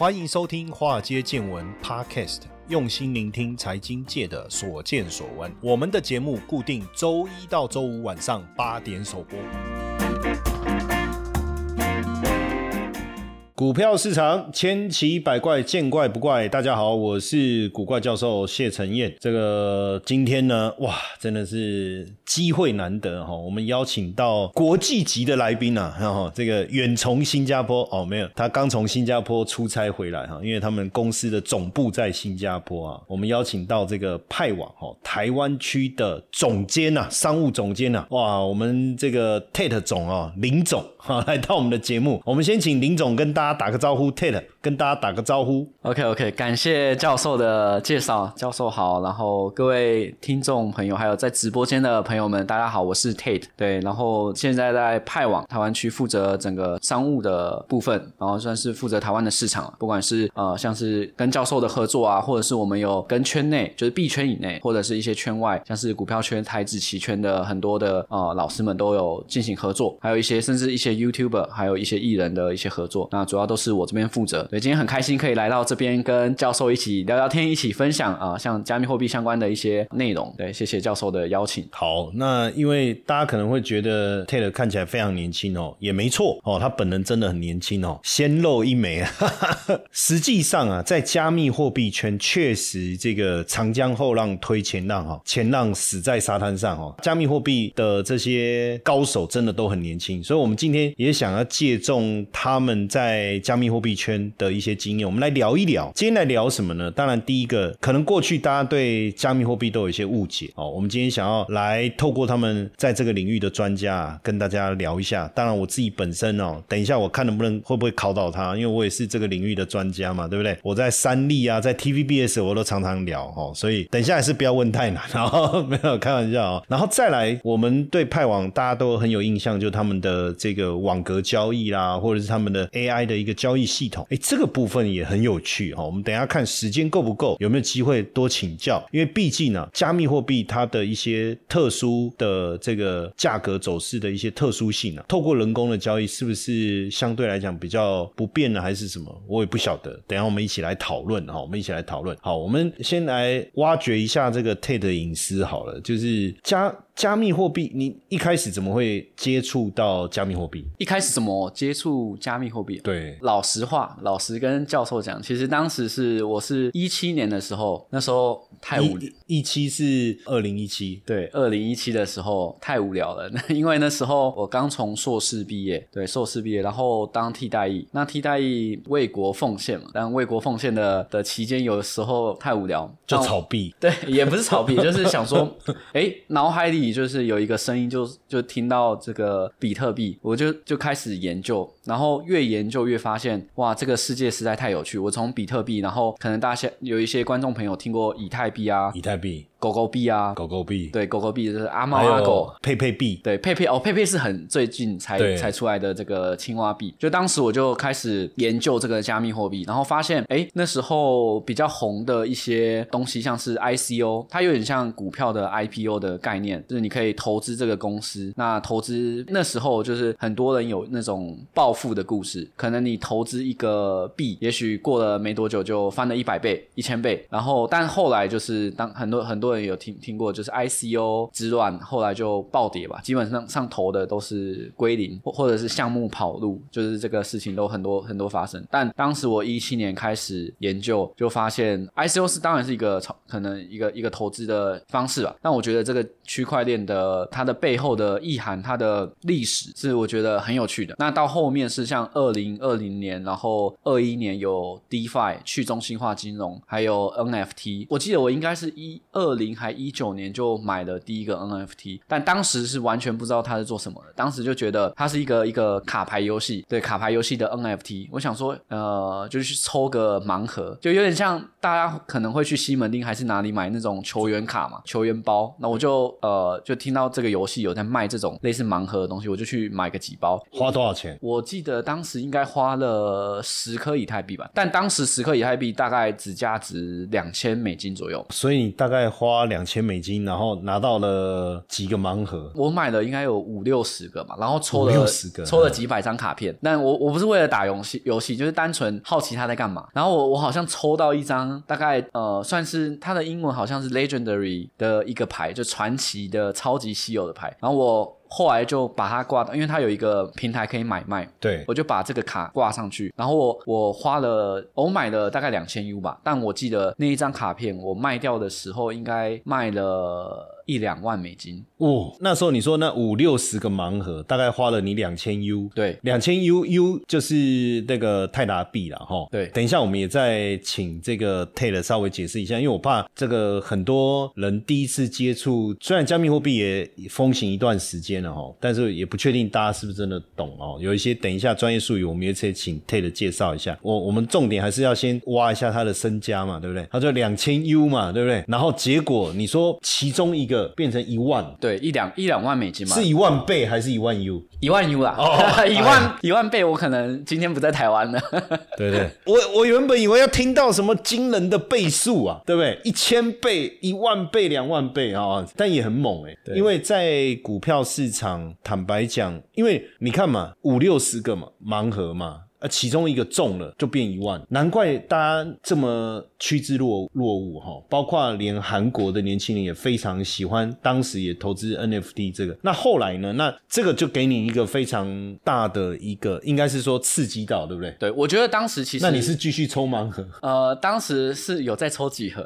欢迎收听《华尔街见闻》Podcast，用心聆听财经界的所见所闻。我们的节目固定周一到周五晚上八点首播。股票市场千奇百怪，见怪不怪。大家好，我是古怪教授谢承彦。这个今天呢，哇，真的是机会难得哈！我们邀请到国际级的来宾啊，哈，这个远从新加坡哦，没有，他刚从新加坡出差回来哈，因为他们公司的总部在新加坡啊。我们邀请到这个派网哈台湾区的总监呐，商务总监呐，哇，我们这个 Tate 总啊，林总哈，来到我们的节目。我们先请林总跟大家。打个招呼，Tate，跟大家打个招呼。OK，OK，感谢教授的介绍，教授好。然后各位听众朋友，还有在直播间的朋友们，大家好，我是 Tate。对，然后现在在派网台湾区负责整个商务的部分，然后算是负责台湾的市场，不管是呃像是跟教授的合作啊，或者是我们有跟圈内，就是币圈以内，或者是一些圈外，像是股票圈、台子期圈的很多的呃老师们都有进行合作，还有一些甚至一些 YouTuber，还有一些艺人的一些合作。那主要都是我这边负责。对，今天很开心可以来到这边跟教授一起聊聊天，一起分享啊，像加密货币相关的一些内容。对，谢谢教授的邀请。好，那因为大家可能会觉得 Taylor 看起来非常年轻哦，也没错哦，他本人真的很年轻哦，鲜肉一枚啊。实际上啊，在加密货币圈确实这个长江后浪推前浪哈，前浪死在沙滩上哦。加密货币的这些高手真的都很年轻，所以我们今天也想要借重他们在加密货币圈的一些经验，我们来聊一聊。今天来聊什么呢？当然，第一个可能过去大家对加密货币都有一些误解哦。我们今天想要来透过他们在这个领域的专家，跟大家聊一下。当然，我自己本身哦，等一下我看能不能会不会考到他，因为我也是这个领域的专家嘛，对不对？我在三立啊，在 TVBS 我都常常聊哦，所以等一下还是不要问太难哦，没有开玩笑哦。然后再来，我们对派网大家都很有印象，就他们的这个网格交易啦，或者是他们的 AI 的一个交易系统，哎，这个部分也很有趣哈。我们等下看时间够不够，有没有机会多请教？因为毕竟呢，加密货币它的一些特殊的这个价格走势的一些特殊性啊，透过人工的交易是不是相对来讲比较不便呢，还是什么？我也不晓得。等下我们一起来讨论哈，我们一起来讨论。好，我们先来挖掘一下这个 Tate 的隐私好了，就是加。加密货币，你一开始怎么会接触到加密货币？一开始怎么接触加密货币？对，老实话，老实跟教授讲，其实当时是我是一七年的时候，那时候太无聊。一期是二零一七，对，二零一七的时候太无聊了，那因为那时候我刚从硕士毕业，对，硕士毕业，然后当替代役，那替代役为国奉献嘛，但为国奉献的的期间，有时候太无聊，就炒币。对，也不是炒币，就是想说，哎，脑海里。就是有一个声音，就就听到这个比特币，我就就开始研究，然后越研究越发现，哇，这个世界实在太有趣。我从比特币，然后可能大家有一些观众朋友听过以太币啊，以太币。狗狗币啊，狗狗币，对，狗狗币就是阿猫阿狗，佩佩币，对，佩佩哦，佩佩是很最近才才出来的这个青蛙币。就当时我就开始研究这个加密货币，然后发现，哎，那时候比较红的一些东西，像是 ICO，它有点像股票的 IPO 的概念，就是你可以投资这个公司。那投资那时候就是很多人有那种暴富的故事，可能你投资一个币，也许过了没多久就翻了一百倍、一千倍，然后但后来就是当很多很多。有听听过，就是 ICO 之乱，后来就暴跌吧，基本上上投的都是归零，或或者是项目跑路，就是这个事情都很多很多发生。但当时我一七年开始研究，就发现 ICO 是当然是一个可能一个一个投资的方式吧。但我觉得这个区块链的它的背后的意涵，它的历史是我觉得很有趣的。那到后面是像二零二零年，然后二一年有 DeFi 去中心化金融，还有 NFT。我记得我应该是一二。零还一九年就买了第一个 NFT，但当时是完全不知道它是做什么的。当时就觉得它是一个一个卡牌游戏，对卡牌游戏的 NFT。我想说，呃，就去抽个盲盒，就有点像大家可能会去西门町还是哪里买那种球员卡嘛，球员包。那我就呃，就听到这个游戏有在卖这种类似盲盒的东西，我就去买个几包。花多少钱？我记得当时应该花了十颗以太币吧，但当时十颗以太币大概只价值两千美金左右。所以你大概花。花两千美金，然后拿到了几个盲盒？我买了应该有五六十个嘛，然后抽了六十个，抽了几百张卡片。但我我不是为了打游戏，游戏就是单纯好奇他在干嘛。然后我我好像抽到一张，大概呃算是他的英文好像是 Legendary 的一个牌，就传奇的超级稀有的牌。然后我。后来就把它挂到，因为它有一个平台可以买卖，对，我就把这个卡挂上去。然后我我花了，我买了大概两千 U 吧，但我记得那一张卡片我卖掉的时候应该卖了。一两万美金哦，那时候你说那五六十个盲盒大概花了你两千 U，对，两千 U U 就是那个泰达币了哈。对，等一下我们也再请这个 Taylor 稍微解释一下，因为我怕这个很多人第一次接触，虽然加密货币也风行一段时间了哈，但是也不确定大家是不是真的懂哦。有一些等一下专业术语，我们也可以请 Taylor 介绍一下。我我们重点还是要先挖一下他的身家嘛，对不对？他说两千 U 嘛，对不对？然后结果你说其中一个。变成一万，对，一两一两万美金嘛，是一万倍还是一万 U？一万 U 啦，哦 一万一万倍，我可能今天不在台湾了。对对，我我原本以为要听到什么惊人的倍数啊，对不对？一千倍、一万倍、两万倍啊，但也很猛哎，因为在股票市场，坦白讲，因为你看嘛，五六十个嘛，盲盒嘛。呃，其中一个中了就变一万，难怪大家这么趋之若若鹜哈。包括连韩国的年轻人也非常喜欢，当时也投资 NFT 这个。那后来呢？那这个就给你一个非常大的一个，应该是说刺激到，对不对？对，我觉得当时其实那你是继续抽盲盒？呃，当时是有在抽几盒，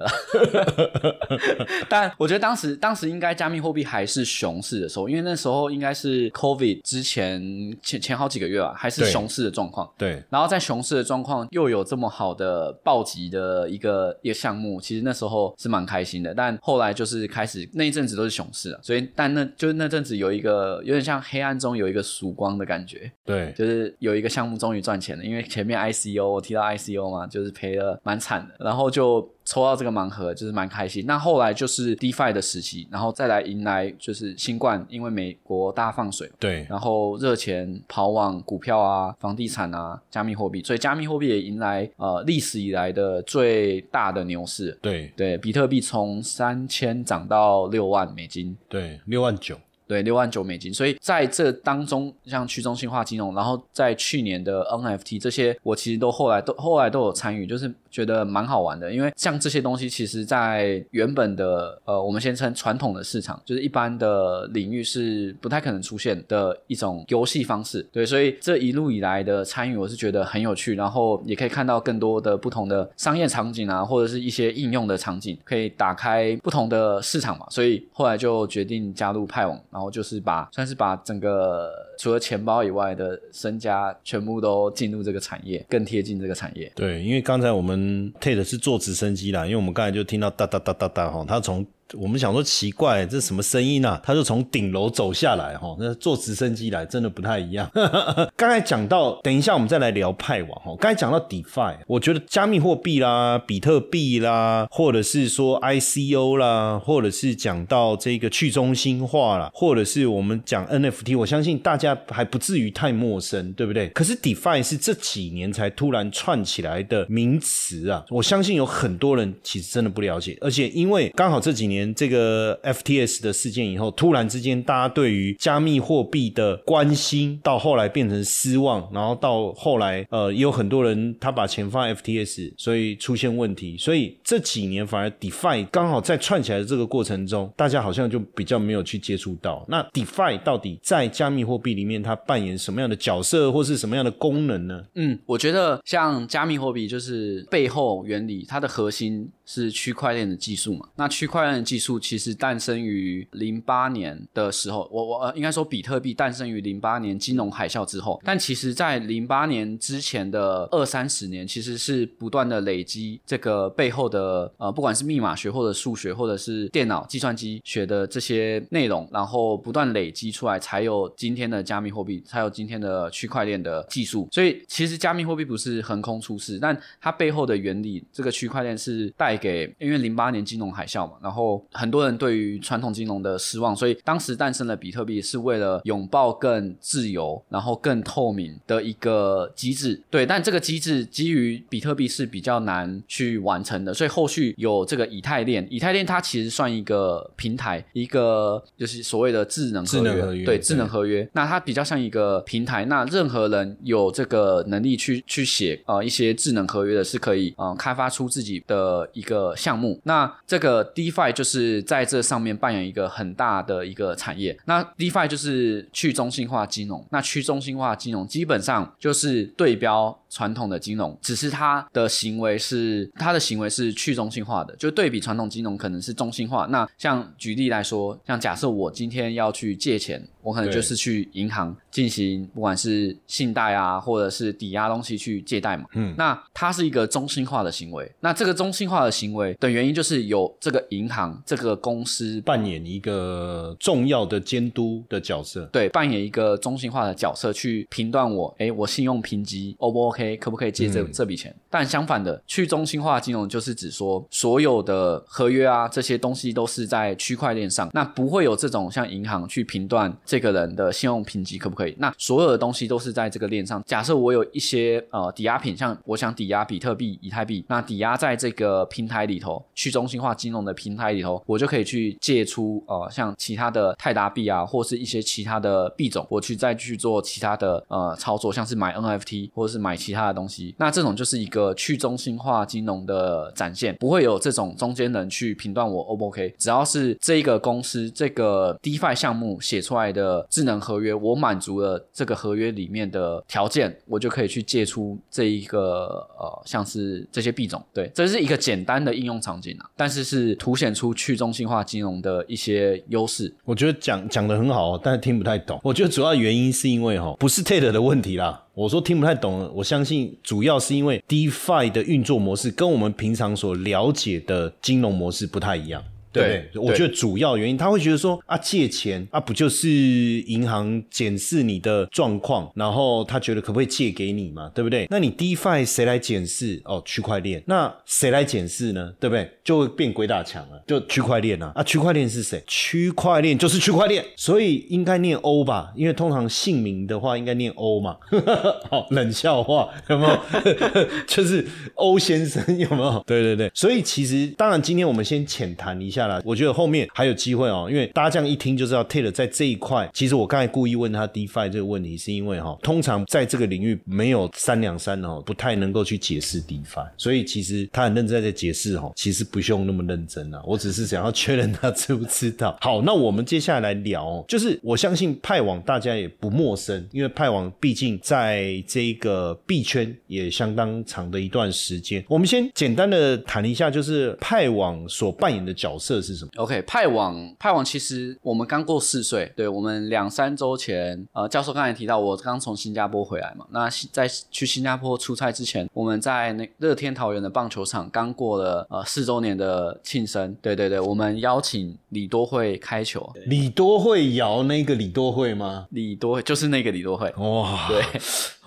但我觉得当时当时应该加密货币还是熊市的时候，因为那时候应该是 COVID 之前前前好几个月吧，还是熊市的状况。对，然后在熊市的状况又有这么好的暴击的一个一个项目，其实那时候是蛮开心的。但后来就是开始那一阵子都是熊市了，所以但那就是那阵子有一个有点像黑暗中有一个曙光的感觉。对，就是有一个项目终于赚钱了，因为前面 ICO 我提到 ICO 嘛，就是赔了蛮惨的，然后就。抽到这个盲盒就是蛮开心，那后来就是 DeFi 的时期，然后再来迎来就是新冠，因为美国大放水，对，然后热钱跑往股票啊、房地产啊、加密货币，所以加密货币也迎来呃历史以来的最大的牛市，对。对，比特币从三千涨到六万美金，对，六万九。对，六万九美金。所以在这当中，像去中心化金融，然后在去年的 NFT 这些，我其实都后来都后来都有参与，就是觉得蛮好玩的。因为像这些东西，其实在原本的呃，我们先称传统的市场，就是一般的领域是不太可能出现的一种游戏方式。对，所以这一路以来的参与，我是觉得很有趣，然后也可以看到更多的不同的商业场景啊，或者是一些应用的场景，可以打开不同的市场嘛。所以后来就决定加入派网。然后就是把算是把整个除了钱包以外的身家全部都进入这个产业，更贴近这个产业。对，因为刚才我们 Tate 是坐直升机啦，因为我们刚才就听到哒哒哒哒哒哈，他从。我们想说奇怪，这什么声音啊？他就从顶楼走下来，哈，那坐直升机来，真的不太一样。刚才讲到，等一下我们再来聊派网，哈。刚才讲到 DeFi，我觉得加密货币啦、比特币啦，或者是说 ICO 啦，或者是讲到这个去中心化啦，或者是我们讲 NFT，我相信大家还不至于太陌生，对不对？可是 DeFi 是这几年才突然串起来的名词啊，我相信有很多人其实真的不了解，而且因为刚好这几年。年这个 FTS 的事件以后，突然之间，大家对于加密货币的关心，到后来变成失望，然后到后来，呃，也有很多人他把钱放 FTS，所以出现问题。所以这几年反而 DeFi 刚好在串起来的这个过程中，大家好像就比较没有去接触到。那 DeFi 到底在加密货币里面它扮演什么样的角色，或是什么样的功能呢？嗯，我觉得像加密货币就是背后原理，它的核心是区块链的技术嘛。那区块链。技术其实诞生于零八年的时候，我我呃应该说比特币诞生于零八年金融海啸之后，但其实在零八年之前的二三十年，其实是不断的累积这个背后的呃不管是密码学或者数学或者是电脑计算机学的这些内容，然后不断累积出来，才有今天的加密货币，才有今天的区块链的技术。所以其实加密货币不是横空出世，但它背后的原理，这个区块链是带给，因为零八年金融海啸嘛，然后很多人对于传统金融的失望，所以当时诞生了比特币，是为了拥抱更自由，然后更透明的一个机制。对，但这个机制基于比特币是比较难去完成的，所以后续有这个以太链。以太链它其实算一个平台，一个就是所谓的智能智能合约，对智能合约。那它比较像一个平台，那任何人有这个能力去去写呃一些智能合约的，是可以呃开发出自己的一个项目。那这个 DeFi 就就是在这上面扮演一个很大的一个产业。那 DeFi 就是去中心化金融。那去中心化金融基本上就是对标传统的金融，只是它的行为是它的行为是去中心化的，就对比传统金融可能是中心化。那像举例来说，像假设我今天要去借钱，我可能就是去银行进行不管是信贷啊，或者是抵押东西去借贷嘛。嗯，那它是一个中心化的行为。那这个中心化的行为的原因就是有这个银行这个公司扮演一个重要的监督的角色，对，扮演一个中心化的角色去评断我，哎，我信用评级 O 不 OK，可不可以借这这笔钱？但相反的，去中心化金融就是指说，所有的合约啊这些东西都是在区块链上，那不会有这种像银行去评断这这个人的信用评级可不可以？那所有的东西都是在这个链上。假设我有一些呃抵押品，像我想抵押比特币、以太币，那抵押在这个平台里头，去中心化金融的平台里头，我就可以去借出呃像其他的泰达币啊，或是一些其他的币种，我去再去做其他的呃操作，像是买 NFT 或者是买其他的东西。那这种就是一个去中心化金融的展现，不会有这种中间人去评断我 O 不 OK。只要是这个公司这个 DeFi 项目写出来的的智能合约，我满足了这个合约里面的条件，我就可以去借出这一个呃像是这些币种。对，这是一个简单的应用场景啊，但是是凸显出去中心化金融的一些优势。我觉得讲讲的很好，但是听不太懂。我觉得主要原因是因为哈，不是 Ted 的问题啦。我说听不太懂，我相信主要是因为 DeFi 的运作模式跟我们平常所了解的金融模式不太一样。对，我觉得主要原因他会觉得说啊，借钱啊，不就是银行检视你的状况，然后他觉得可不可以借给你嘛，对不对？那你 DeFi 谁来检视？哦，区块链。那谁来检视呢？对不对？就会变鬼打墙了，就区块链啊。啊，区块链是谁？区块链就是区块链，所以应该念 O 吧？因为通常姓名的话应该念 O 嘛。好，冷笑话有没有？就是欧先生有没有？对对对，所以其实当然今天我们先浅谈一下。我觉得后面还有机会哦，因为大家这样一听就知道，Taylor 在这一块，其实我刚才故意问他 DeFi 这个问题，是因为哈，通常在这个领域没有三两三哦，不太能够去解释 DeFi，所以其实他很认真在解释哦，其实不用那么认真啊，我只是想要确认他知不知道。好，那我们接下来聊，就是我相信派网大家也不陌生，因为派网毕竟在这个币圈也相当长的一段时间。我们先简单的谈一下，就是派网所扮演的角色。这是什么？OK，派网派网其实我们刚过四岁，对我们两三周前，呃，教授刚才提到我刚从新加坡回来嘛，那在去新加坡出差之前，我们在那乐天桃园的棒球场刚过了呃四周年的庆生，对对对，我们邀请李多惠开球，李多惠摇那个李多惠吗？李多惠就是那个李多惠，哇，对，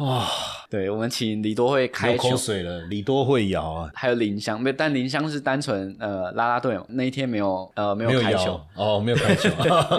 哇。对，我们请李多惠开口水了，李多惠摇啊，还有林香，没，但林香是单纯呃拉拉队，那一天没有呃没有开球哦，没有开球，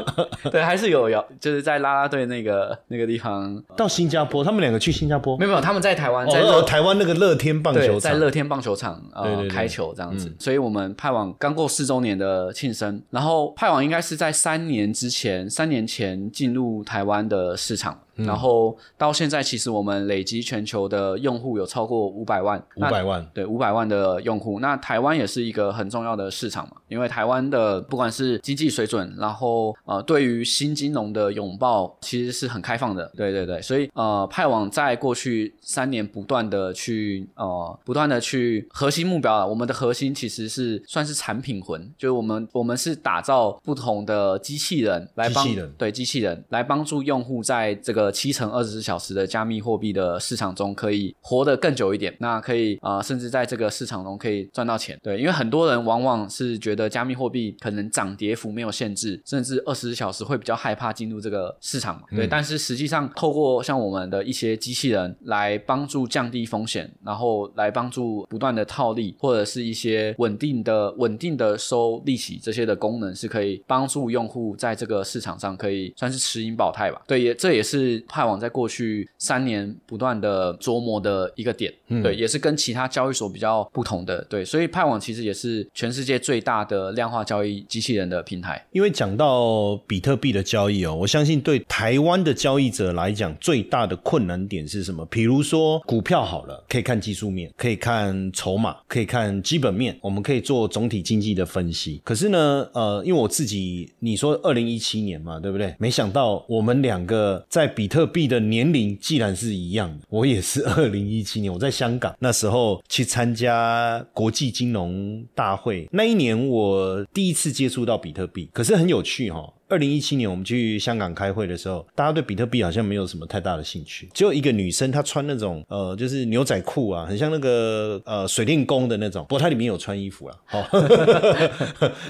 对，还是有摇，就是在拉拉队那个那个地方。到新加坡，他们两个去新加坡，没有没有，他们在台湾，在台湾那个乐天棒球场，在乐天棒球场呃开球这样子，所以我们派网刚过四周年的庆生，然后派网应该是在三年之前，三年前进入台湾的市场。然后到现在，其实我们累积全球的用户有超过五百万，五百万，对，五百万的用户。那台湾也是一个很重要的市场嘛，因为台湾的不管是经济水准，然后呃，对于新金融的拥抱，其实是很开放的。对对对，所以呃，派网在过去三年不断的去呃，不断的去核心目标啊，我们的核心其实是算是产品魂，就是我们我们是打造不同的机器人来帮，对机器人来帮助用户在这个。个七乘二十四小时的加密货币的市场中可以活得更久一点，那可以啊，甚至在这个市场中可以赚到钱。对，因为很多人往往是觉得加密货币可能涨跌幅没有限制，甚至二十四小时会比较害怕进入这个市场嘛。对，但是实际上透过像我们的一些机器人来帮助降低风险，然后来帮助不断的套利，或者是一些稳定的、稳定的收利息这些的功能，是可以帮助用户在这个市场上可以算是持盈保泰吧。对，也这也是派网在过去三年不断的琢磨的一个点。对，也是跟其他交易所比较不同的。对，所以派网其实也是全世界最大的量化交易机器人的平台。因为讲到比特币的交易哦，我相信对台湾的交易者来讲，最大的困难点是什么？比如说股票好了，可以看技术面，可以看筹码，可以看基本面，我们可以做总体经济的分析。可是呢，呃，因为我自己，你说二零一七年嘛，对不对？没想到我们两个在比比特币的年龄既然是一样，我也是 二零一七年，我在香港那时候去参加国际金融大会，那一年我第一次接触到比特币，可是很有趣哈。二零一七年我们去香港开会的时候，大家对比特币好像没有什么太大的兴趣，只有一个女生她穿那种呃，就是牛仔裤啊，很像那个呃水电工的那种，不过她里面有穿衣服啊，好，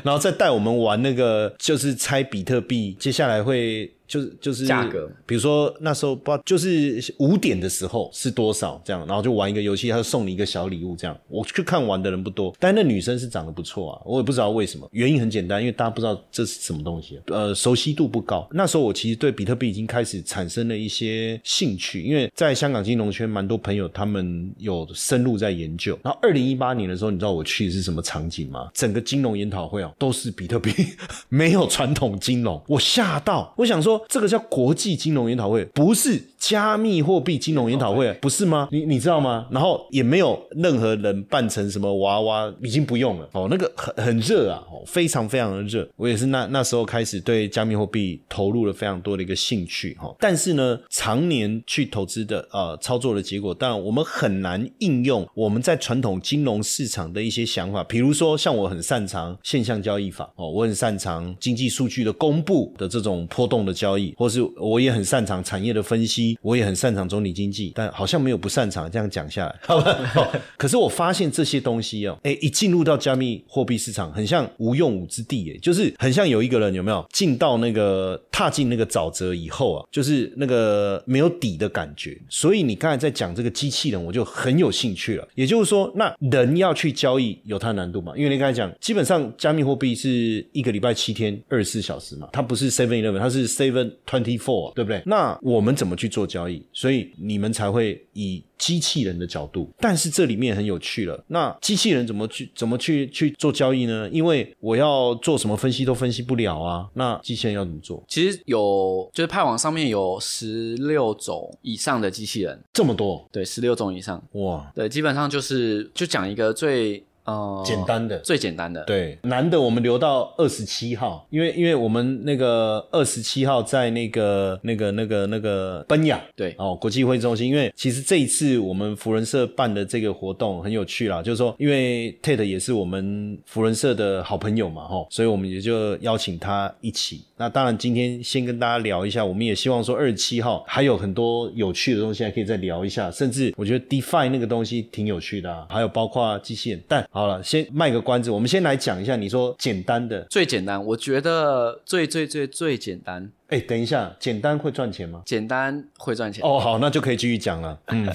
然后再带我们玩那个就是猜比特币，接下来会。就是就是价格，比如说那时候不知道，就是五点的时候是多少这样，然后就玩一个游戏，他就送你一个小礼物这样。我去看玩的人不多，但那女生是长得不错啊，我也不知道为什么，原因很简单，因为大家不知道这是什么东西，呃，熟悉度不高。那时候我其实对比特币已经开始产生了一些兴趣，因为在香港金融圈蛮多朋友他们有深入在研究。然后二零一八年的时候，你知道我去的是什么场景吗？整个金融研讨会啊，都是比特币，没有传统金融，我吓到，我想说。这个叫国际金融研讨会，不是加密货币金融研讨会，不是吗？你你知道吗？然后也没有任何人扮成什么娃娃，已经不用了哦。那个很很热啊，哦，非常非常的热。我也是那那时候开始对加密货币投入了非常多的一个兴趣哈。但是呢，常年去投资的呃操作的结果，当然我们很难应用我们在传统金融市场的一些想法。比如说，像我很擅长现象交易法哦，我很擅长经济数据的公布的这种波动的交易。交易，或是我也很擅长产业的分析，我也很擅长总体经济，但好像没有不擅长。这样讲下来，好吧？可是我发现这些东西哦，哎，一进入到加密货币市场，很像无用武之地，哎，就是很像有一个人有没有进到那个踏进那个沼泽以后啊，就是那个没有底的感觉。所以你刚才在讲这个机器人，我就很有兴趣了。也就是说，那人要去交易有它难度嘛？因为你刚才讲，基本上加密货币是一个礼拜七天二十四小时嘛，它不是 seven eleven，它是 seven。Twenty four，对不对？那我们怎么去做交易？所以你们才会以机器人的角度。但是这里面很有趣了。那机器人怎么去怎么去去做交易呢？因为我要做什么分析都分析不了啊。那机器人要怎么做？其实有，就是派网上面有十六种以上的机器人，这么多？对，十六种以上。哇，对，基本上就是就讲一个最。哦，简单的，最简单的，对，难的我们留到二十七号，因为因为我们那个二十七号在那个那个那个那个奔雅，对，哦，国际会议中心，因为其实这一次我们福人社办的这个活动很有趣啦，就是说，因为 Tate 也是我们福人社的好朋友嘛，吼，所以我们也就邀请他一起。那当然，今天先跟大家聊一下，我们也希望说二十七号还有很多有趣的东西还可以再聊一下，甚至我觉得 DeFi 那个东西挺有趣的，啊，还有包括机器人，但。好了，先卖个关子，我们先来讲一下。你说简单的，最简单，我觉得最最最最简单。哎，等一下，简单会赚钱吗？简单会赚钱哦。好，那就可以继续讲了。嗯，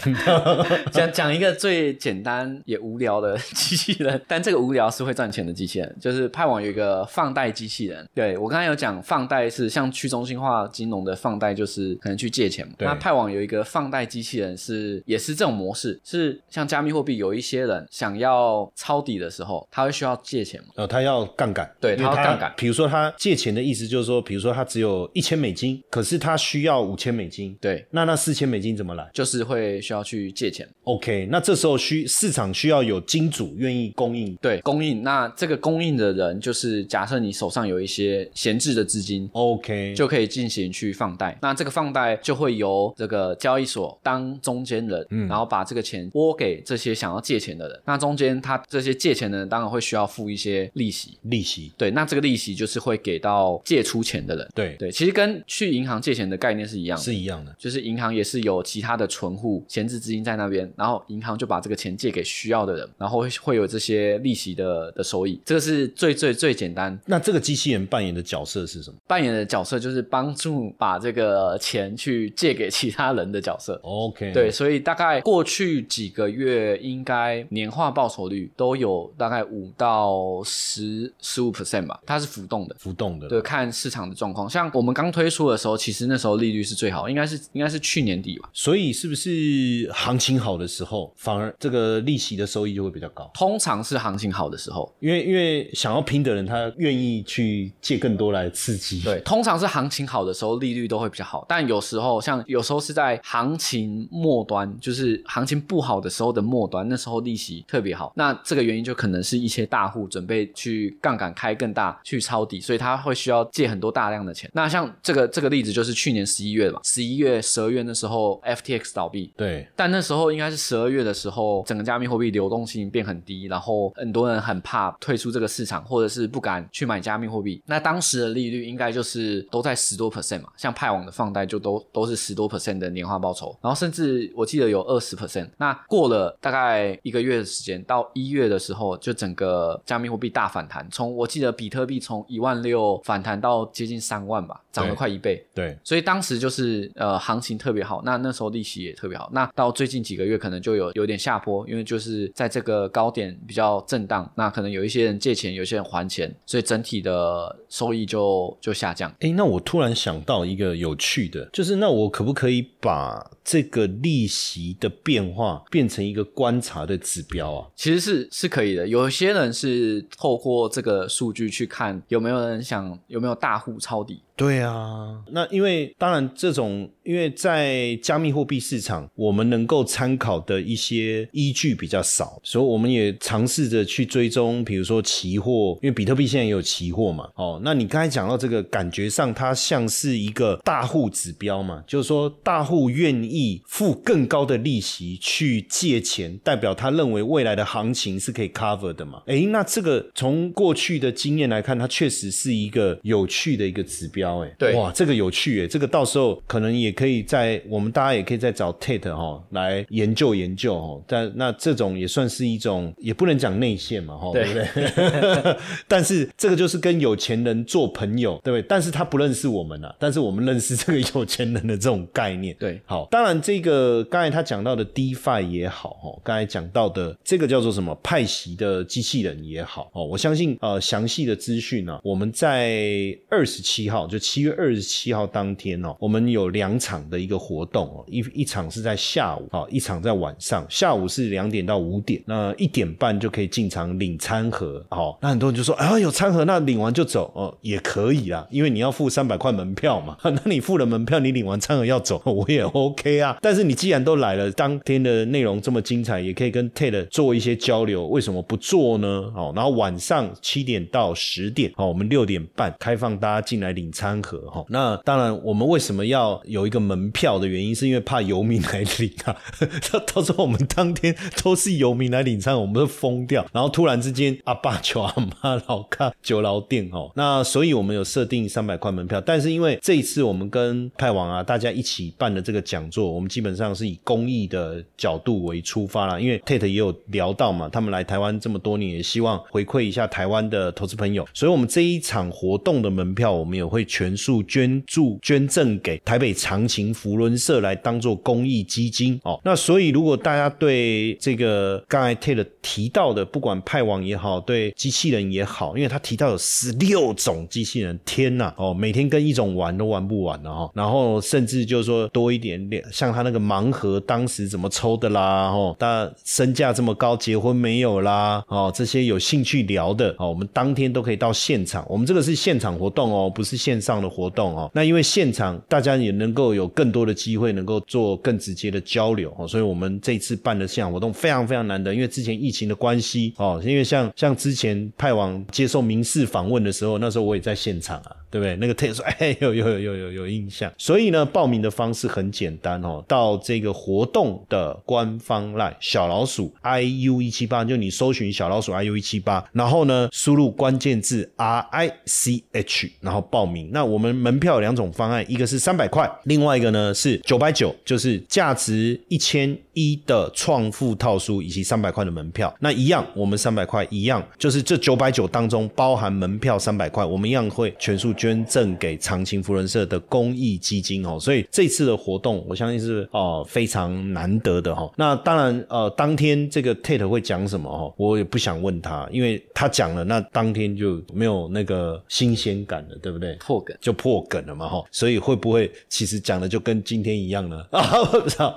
讲讲一个最简单也无聊的 机器人，但这个无聊是会赚钱的机器人，就是派网有一个放贷机器人。对我刚才有讲，放贷是像去中心化金融的放贷，就是可能去借钱嘛。那派网有一个放贷机器人，是也是这种模式，是像加密货币，有一些人想要抄底的时候，他会需要借钱嘛？呃，他要杠杆，对，他要杠杆。比如说他借钱的意思就是说，比如说他只有一。千美金，可是他需要五千美金，对，那那四千美金怎么来？就是会需要去借钱。OK，那这时候需市场需要有金主愿意供应，对，供应。那这个供应的人就是假设你手上有一些闲置的资金，OK，就可以进行去放贷。那这个放贷就会由这个交易所当中间人，嗯，然后把这个钱拨给这些想要借钱的人。那中间他这些借钱的人当然会需要付一些利息，利息，对，那这个利息就是会给到借出钱的人。对对，其实。跟去银行借钱的概念是一样的，是一样的。就是银行也是有其他的存户闲置资金在那边，然后银行就把这个钱借给需要的人，然后会会有这些利息的的收益。这个是最最最简单。那这个机器人扮演的角色是什么？扮演的角色就是帮助把这个钱去借给其他人的角色。OK，对，，所以大概过去几个月，应该年化报酬率都有大概五到十十五 percent 吧，它是浮动的。浮动的。对，看市场的状况。像我们刚推出的时候，其实那时候利率是最好，应该是应该是去年底吧。所以是不是行情好的时候，反而这个利息的收益就会比较高？通常是行情好的时候，因为因为想要拼的人，他愿意去借更多来刺激。对，通常是行情好的时候利率都会比较好。但有时候像有时候是在行情末端，就是行情不好的时候的末端，那时候利息特别好。那这个原因就可能是一些大户准备去杠杆开更大，去抄底，所以他会需要借很多大量的钱。那像这个这个例子就是去年十一月吧，十一月、十二月那时候 FTX 倒闭，对但那时候应该是十二月的时候，整个加密货币流动性变很低，然后很多人很怕退出这个市场，或者是不敢去买加密货币。那当时的利率应该就是都在十多 percent 嘛，像派网的放贷就都都是十多 percent 的年化报酬，然后甚至我记得有二十 percent。那过了大概一个月的时间，到一月的时候，就整个加密货币大反弹，从我记得比特币从一万六反弹到接近三万吧，涨了对快一倍。对，所以当时就是呃行情特别好，那那时候利息也特别好。那到最近几个月可能就有有点下坡，因为就是在这个高点比较震荡，那可能有一些人借钱，有些人还钱，所以整体的收益就就下降。哎，那我突然想到一个有趣的，就是那我可不可以把这个利息的变化变成一个观察的指标啊？其实是是可以的，有些人是透过这个数据去看有没有人想有没有大户抄底。对啊，那因为当然这种，因为在加密货币市场，我们能够参考的一些依据比较少，所以我们也尝试着去追踪，比如说期货，因为比特币现在也有期货嘛。哦，那你刚才讲到这个，感觉上它像是一个大户指标嘛，就是说大户愿意付更高的利息去借钱，代表他认为未来的行情是可以 cover 的嘛。诶，那这个从过去的经验来看，它确实是一个有趣的一个指标。哎，对哇，这个有趣哎，这个到时候可能也可以在我们大家也可以再找 Tate 哈、来研究研究哦。但那这种也算是一种，也不能讲内线嘛哈、对对不对？但是这个就是跟有钱人做朋友，对不对？但是他不认识我们啊，但是我们认识这个有钱人的这种概念。对好，当然这个刚才他讲到的 DeFi 也好，哦，刚才讲到的这个叫做什么派息的机器人也好，哦，我相信呃详细的资讯呢，我们在二十七号，就七月二十七号当天哦，我们有两场的一个活动哦，一一场是在下午，哦，一场在晚上，下午是两点到五点，那一点半就可以进场领餐盒，哦，那很多人就说啊有餐盒，那领完就走哦，也可以啦，因为你要付三百块门票嘛，那你付了门票，你领完餐盒要走，我也 OK 啊。但是你既然都来了，当天的内容这么精彩，也可以跟 Ted 做一些交流，为什么不做呢？哦，然后晚上七点到十点，哦，我们六点半开放大家进来领餐餐盒，哈、那当然，我们为什么要有一个门票的原因，是因为怕游民来领啊。到时候我们当天都是游民来领餐，我们都疯掉。然后突然之间，阿爸求阿妈老看酒楼店哦，那所以我们有设定三百块门票，但是因为这一次我们跟派王啊大家一起办的这个讲座，我们基本上是以公益的角度为出发啦。因为 Tate 也有聊到嘛，他们来台湾这么多年，也希望回馈一下台湾的投资朋友，所以我们这一场活动的门票，我们也会全数捐助捐赠给台北长情福伦社来当做公益基金哦。那所以如果大家对这个刚才 Tade 提到的，不管派网也好，对机器人也好，因为他提到有十六种机器人，天呐哦，每天跟一种玩都玩不完了哈。然后甚至就是说多一点点，像他那个盲盒当时怎么抽的啦，哦，他身价这么高，结婚没有啦，哦，这些有兴趣聊的哦，我们当天都可以到现场。我们这个是现场活动哦，不是线上的活动哦。那因为现场大家也能够有更多的机会，能够做更直接的交流哦，所以我们这次办的现场活动非常非常难得，因为之前疫情的关系哦，因为像像之前派往接受民事访问的时候，那时候我也在现场啊。对不对？那个 Ted 说，哎，有有有有有有印象。所以呢，报名的方式很简单哦，到这个活动的官方 line 小老鼠 iu 一七八，就你搜寻小老鼠 iu 一七八，然后呢，输入关键字 r i c h，然后报名。那我们门票两种方案，一个是三百块，另外一个呢是九百九，就是价值一千一的创富套书以及三百块的门票。那一样，我们三百块一样，就是这九百九当中包含门票三百块，我们一样会全数捐赠给长青福人社的公益基金哦。所以这次的活动，我相信是哦非常难得的哈。那当然呃，当天这个 Tate 会讲什么哦，我也不想问他，因为他讲了，那当天就没有那个新鲜感了，对不对？破梗就破梗了嘛哈。所以会不会其实讲的就跟今天一样呢？啊，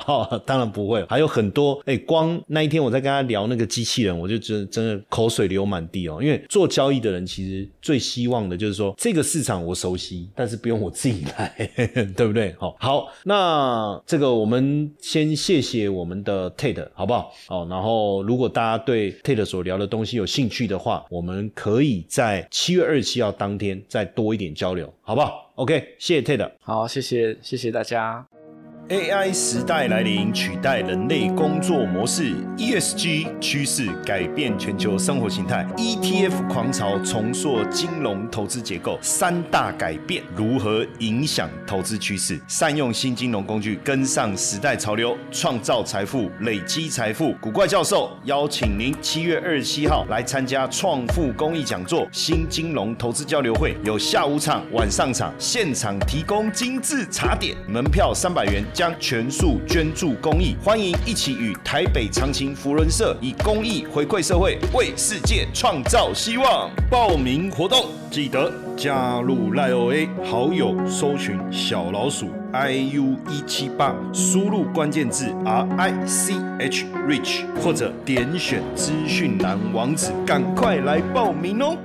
好，当然不会。还有很多哎，光那一天我在跟他聊那个机器人，我就真真的口水流满地哦。因为做交易的人其实最希望的就是说，这个市场我熟悉，但是不用我自己来，对不对？好，好，那这个我们先谢谢我们的 Tate，好不好？哦，然后如果大家对 Tate 所聊的东西有兴趣的话，我们可以在七月二十七号当天再多一点交流，好不好？OK，谢谢 Tate。好，谢谢，谢谢大家。AI 时代来临，取代人类工作模式；ESG 趋势改变全球生活形态；ETF 狂潮重塑金融投资结构。三大改变如何影响投资趋势？善用新金融工具，跟上时代潮流，创造财富，累积财富。古怪教授邀请您七月二十七号来参加创富公益讲座——新金融投资交流会，有下午场、晚上场，现场提供精致茶点，门票三百元。将全数捐助公益，欢迎一起与台北长青福人社以公益回馈社会，为世界创造希望。报名活动记得加入赖 OA 好友，搜寻小老鼠 iu 一七八，输入关键字 R I C H Rich，或者点选资讯栏网址，赶快来报名哦。